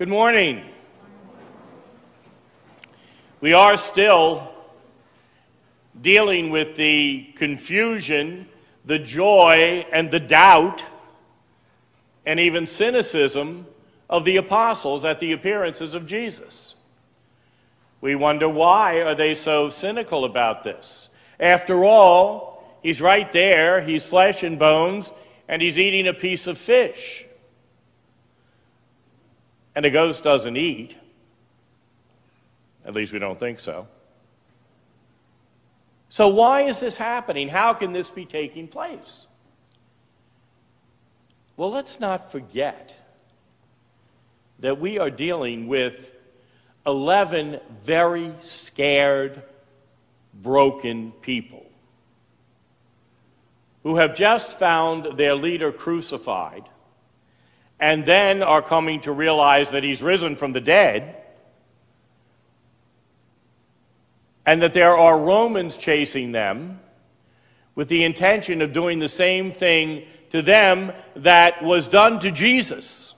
Good morning. We are still dealing with the confusion, the joy, and the doubt, and even cynicism of the apostles at the appearances of Jesus. We wonder why are they so cynical about this? After all, he's right there, he's flesh and bones, and he's eating a piece of fish. And a ghost doesn't eat. At least we don't think so. So, why is this happening? How can this be taking place? Well, let's not forget that we are dealing with 11 very scared, broken people who have just found their leader crucified and then are coming to realize that he's risen from the dead and that there are Romans chasing them with the intention of doing the same thing to them that was done to Jesus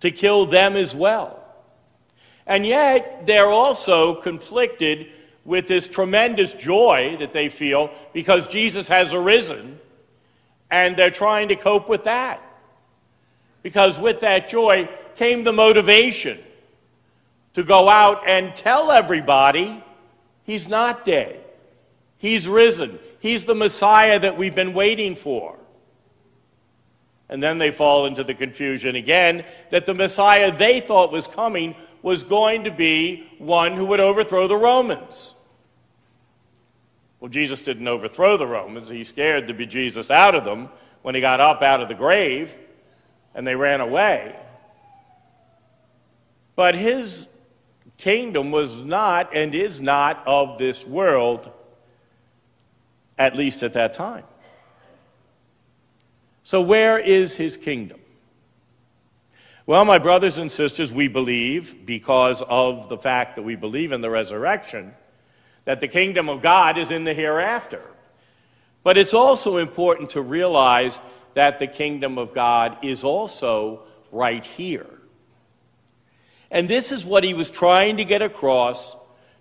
to kill them as well. And yet, they're also conflicted with this tremendous joy that they feel because Jesus has arisen, and they're trying to cope with that. Because with that joy came the motivation to go out and tell everybody he's not dead, he's risen, he's the Messiah that we've been waiting for. And then they fall into the confusion again that the Messiah they thought was coming was going to be one who would overthrow the Romans. Well, Jesus didn't overthrow the Romans. He scared the bejesus out of them when he got up out of the grave and they ran away. But his kingdom was not and is not of this world, at least at that time. So, where is his kingdom? Well, my brothers and sisters, we believe, because of the fact that we believe in the resurrection, that the kingdom of God is in the hereafter. But it's also important to realize that the kingdom of God is also right here. And this is what he was trying to get across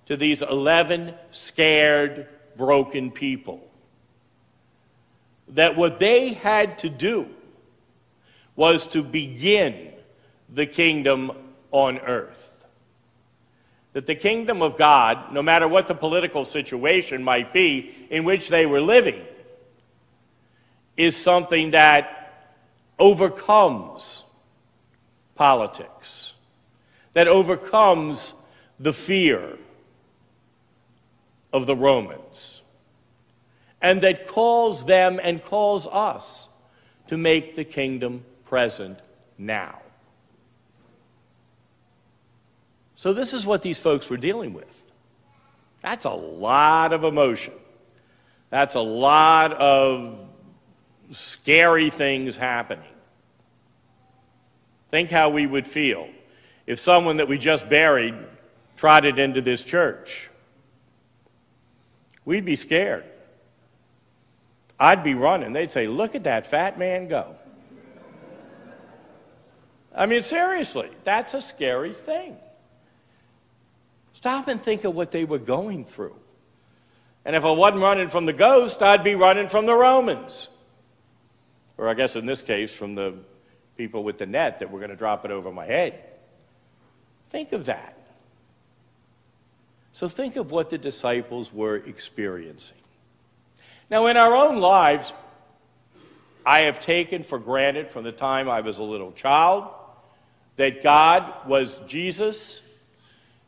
to these 11 scared, broken people that what they had to do was to begin the kingdom on earth. That the kingdom of God, no matter what the political situation might be in which they were living, is something that overcomes politics, that overcomes the fear of the Romans and that calls them and calls us to make the kingdom present now. So, this is what these folks were dealing with. That's a lot of emotion. That's a lot of scary things happening. Think how we would feel if someone that we just buried trotted into this church. We'd be scared. I'd be running. They'd say, Look at that fat man go. I mean, seriously, that's a scary thing. Stop and think of what they were going through. And if I wasn't running from the ghost, I'd be running from the Romans. Or I guess in this case, from the people with the net that were going to drop it over my head. Think of that. So think of what the disciples were experiencing. Now, in our own lives, I have taken for granted from the time I was a little child that God was Jesus,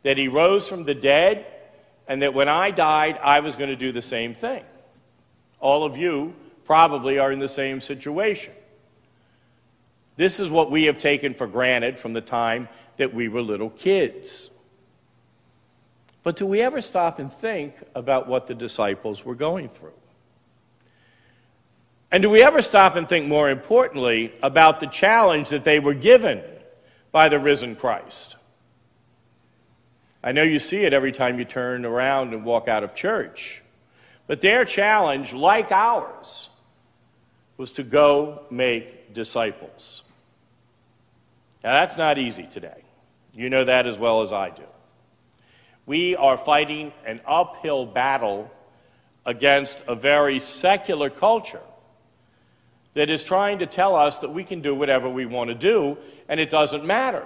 that He rose from the dead, and that when I died, I was going to do the same thing. All of you probably are in the same situation. This is what we have taken for granted from the time that we were little kids. But do we ever stop and think about what the disciples were going through? And do we ever stop and think more importantly about the challenge that they were given by the risen Christ? I know you see it every time you turn around and walk out of church. But their challenge, like ours, was to go make disciples. Now, that's not easy today. You know that as well as I do. We are fighting an uphill battle against a very secular culture that is trying to tell us that we can do whatever we want to do and it doesn't matter.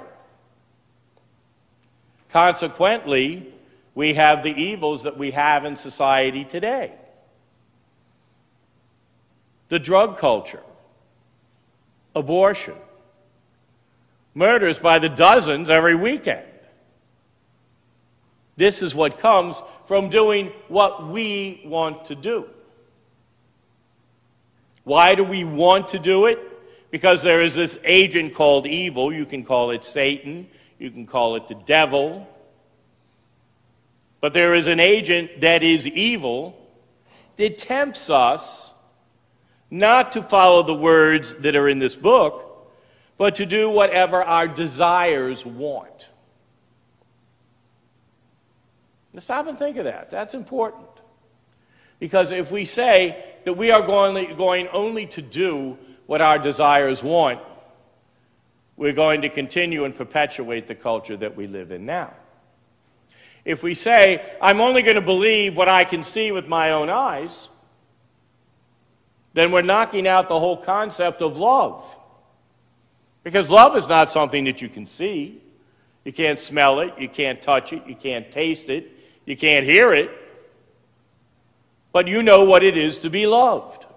Consequently, we have the evils that we have in society today the drug culture, abortion, murders by the dozens every weekend. This is what comes from doing what we want to do. Why do we want to do it? Because there is this agent called evil. You can call it Satan, you can call it the devil. But there is an agent that is evil that tempts us not to follow the words that are in this book, but to do whatever our desires want. Now stop and think of that. That's important. Because if we say that we are going, going only to do what our desires want, we're going to continue and perpetuate the culture that we live in now. If we say, I'm only going to believe what I can see with my own eyes, then we're knocking out the whole concept of love. Because love is not something that you can see. You can't smell it, you can't touch it, you can't taste it, you can't hear it. But you know what it is to be loved.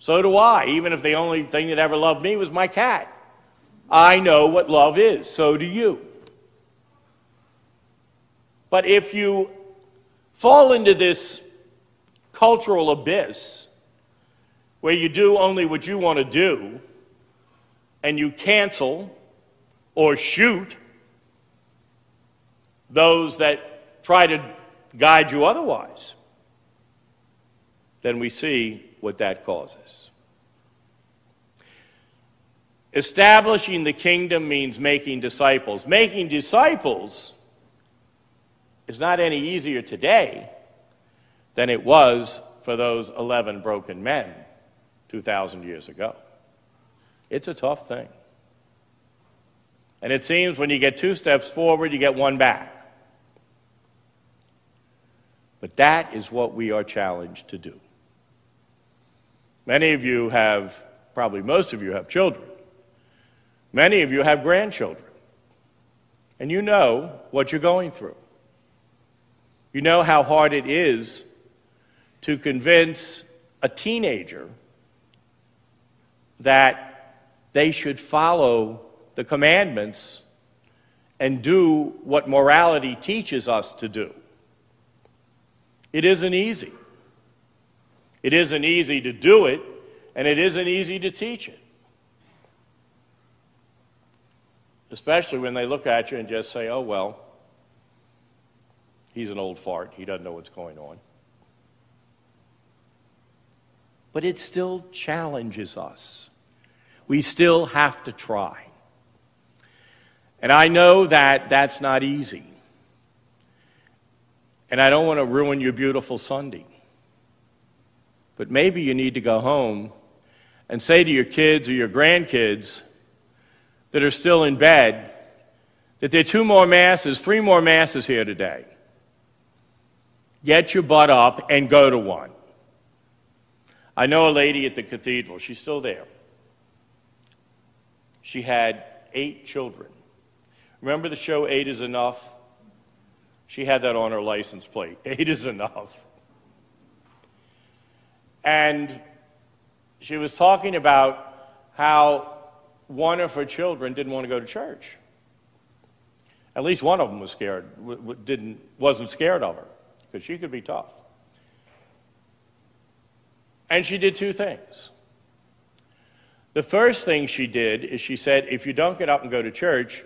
So do I, even if the only thing that ever loved me was my cat. I know what love is. So do you. But if you fall into this cultural abyss where you do only what you want to do and you cancel or shoot those that try to guide you otherwise, then we see what that causes. Establishing the kingdom means making disciples. Making disciples is not any easier today than it was for those 11 broken men 2,000 years ago. It's a tough thing. And it seems when you get two steps forward, you get one back. But that is what we are challenged to do. Many of you have, probably most of you have children. Many of you have grandchildren. And you know what you're going through. You know how hard it is to convince a teenager that they should follow the commandments and do what morality teaches us to do. It isn't easy. It isn't easy to do it, and it isn't easy to teach it. Especially when they look at you and just say, oh, well, He's an old fart. He doesn't know what's going on. But it still challenges us. We still have to try. And I know that that's not easy. And I don't want to ruin your beautiful Sunday. But maybe you need to go home and say to your kids or your grandkids that are still in bed that there are two more masses, three more masses here today get your butt up and go to one. I know a lady at the cathedral, she's still there. She had eight children. Remember the show Eight is Enough? She had that on her license plate. Eight is enough. And she was talking about how one of her children didn't want to go to church. At least one of them was scared, didn't, wasn't scared of her because she could be tough. And she did two things. The first thing she did is she said, If you don't get up and go to church,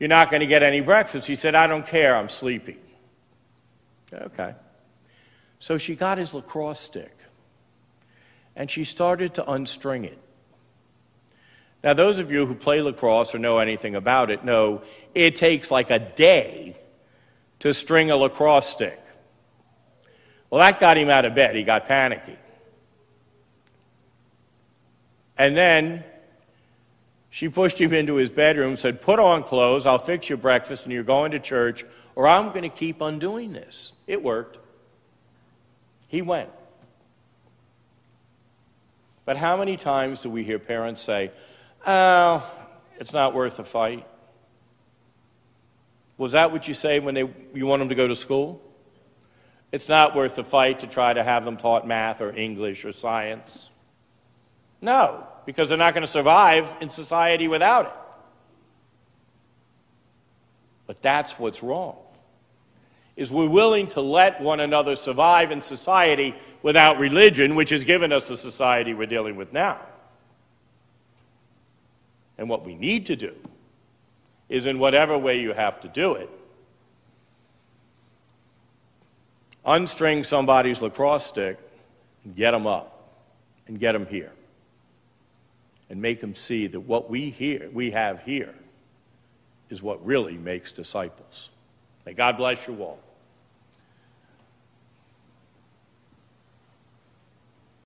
you're not going to get any breakfast. He said, I don't care, I'm sleeping. Okay. So she got his lacrosse stick and she started to unstring it. Now, those of you who play lacrosse or know anything about it know it takes like a day to string a lacrosse stick. Well, that got him out of bed. He got panicky. And then She pushed him into his bedroom, said, Put on clothes, I'll fix your breakfast, and you're going to church, or I'm going to keep on doing this. It worked. He went. But how many times do we hear parents say, Oh, it's not worth the fight? Was that what you say when they, you want them to go to school? It's not worth the fight to try to have them taught math or English or science. No, because they're not going to survive in society without it. But that's what's wrong. Is we're willing to let one another survive in society without religion, which has given us the society we're dealing with now. And what we need to do is, in whatever way you have to do it, unstring somebody's lacrosse stick and get them up and get them here and make them see that what we we have here is what really makes disciples. May god bless you all